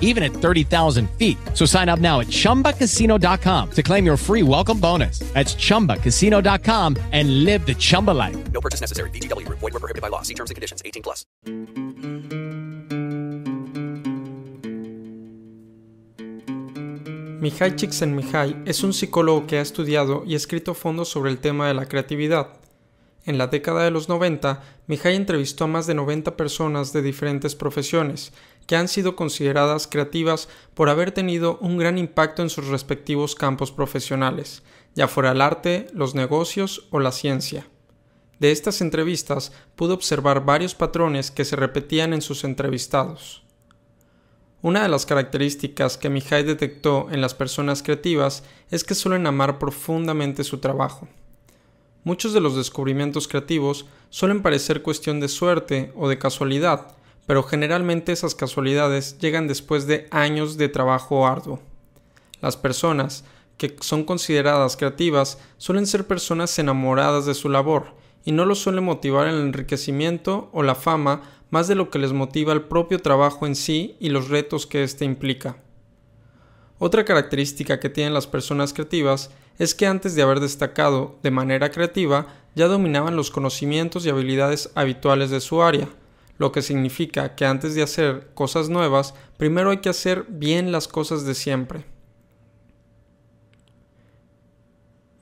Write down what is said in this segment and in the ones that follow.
even at 30,000 feet. So sign up now at chumbacasino.com to claim your free welcome bonus. That's chumbacasino.com and live the Chumba life. No purchase necessary. VGW. Void were prohibited by law. See terms and conditions. 18 plus. Mihai Csikszentmihalyi es un psicólogo que ha estudiado y escrito fondos sobre el tema de la creatividad. En la década de los 90, Mihai entrevistó a más de 90 personas de diferentes profesiones que han sido consideradas creativas por haber tenido un gran impacto en sus respectivos campos profesionales, ya fuera el arte, los negocios o la ciencia. De estas entrevistas pude observar varios patrones que se repetían en sus entrevistados. Una de las características que Mihai detectó en las personas creativas es que suelen amar profundamente su trabajo. Muchos de los descubrimientos creativos suelen parecer cuestión de suerte o de casualidad, pero generalmente esas casualidades llegan después de años de trabajo arduo. Las personas que son consideradas creativas suelen ser personas enamoradas de su labor y no los suele motivar el enriquecimiento o la fama más de lo que les motiva el propio trabajo en sí y los retos que éste implica. Otra característica que tienen las personas creativas es que antes de haber destacado de manera creativa ya dominaban los conocimientos y habilidades habituales de su área, lo que significa que antes de hacer cosas nuevas, primero hay que hacer bien las cosas de siempre.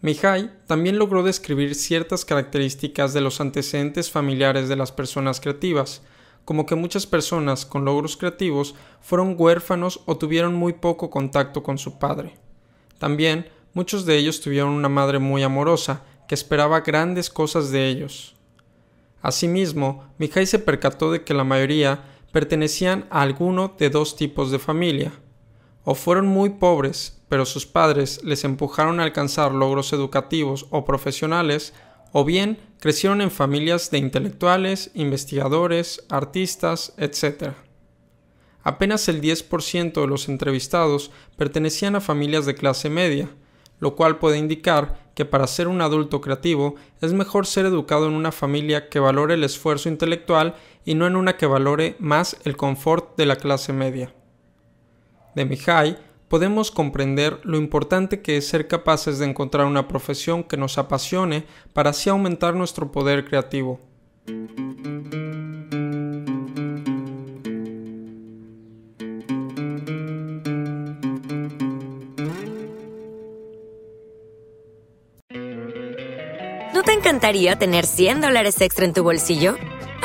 Mihai también logró describir ciertas características de los antecedentes familiares de las personas creativas, como que muchas personas con logros creativos fueron huérfanos o tuvieron muy poco contacto con su padre. También muchos de ellos tuvieron una madre muy amorosa, que esperaba grandes cosas de ellos. Asimismo, Mihai se percató de que la mayoría pertenecían a alguno de dos tipos de familia. O fueron muy pobres, pero sus padres les empujaron a alcanzar logros educativos o profesionales, o bien crecieron en familias de intelectuales, investigadores, artistas, etc. Apenas el 10% de los entrevistados pertenecían a familias de clase media, lo cual puede indicar que para ser un adulto creativo es mejor ser educado en una familia que valore el esfuerzo intelectual y no en una que valore más el confort de la clase media. De Mihai podemos comprender lo importante que es ser capaces de encontrar una profesión que nos apasione para así aumentar nuestro poder creativo. ¿No te encantaría tener 100 dólares extra en tu bolsillo?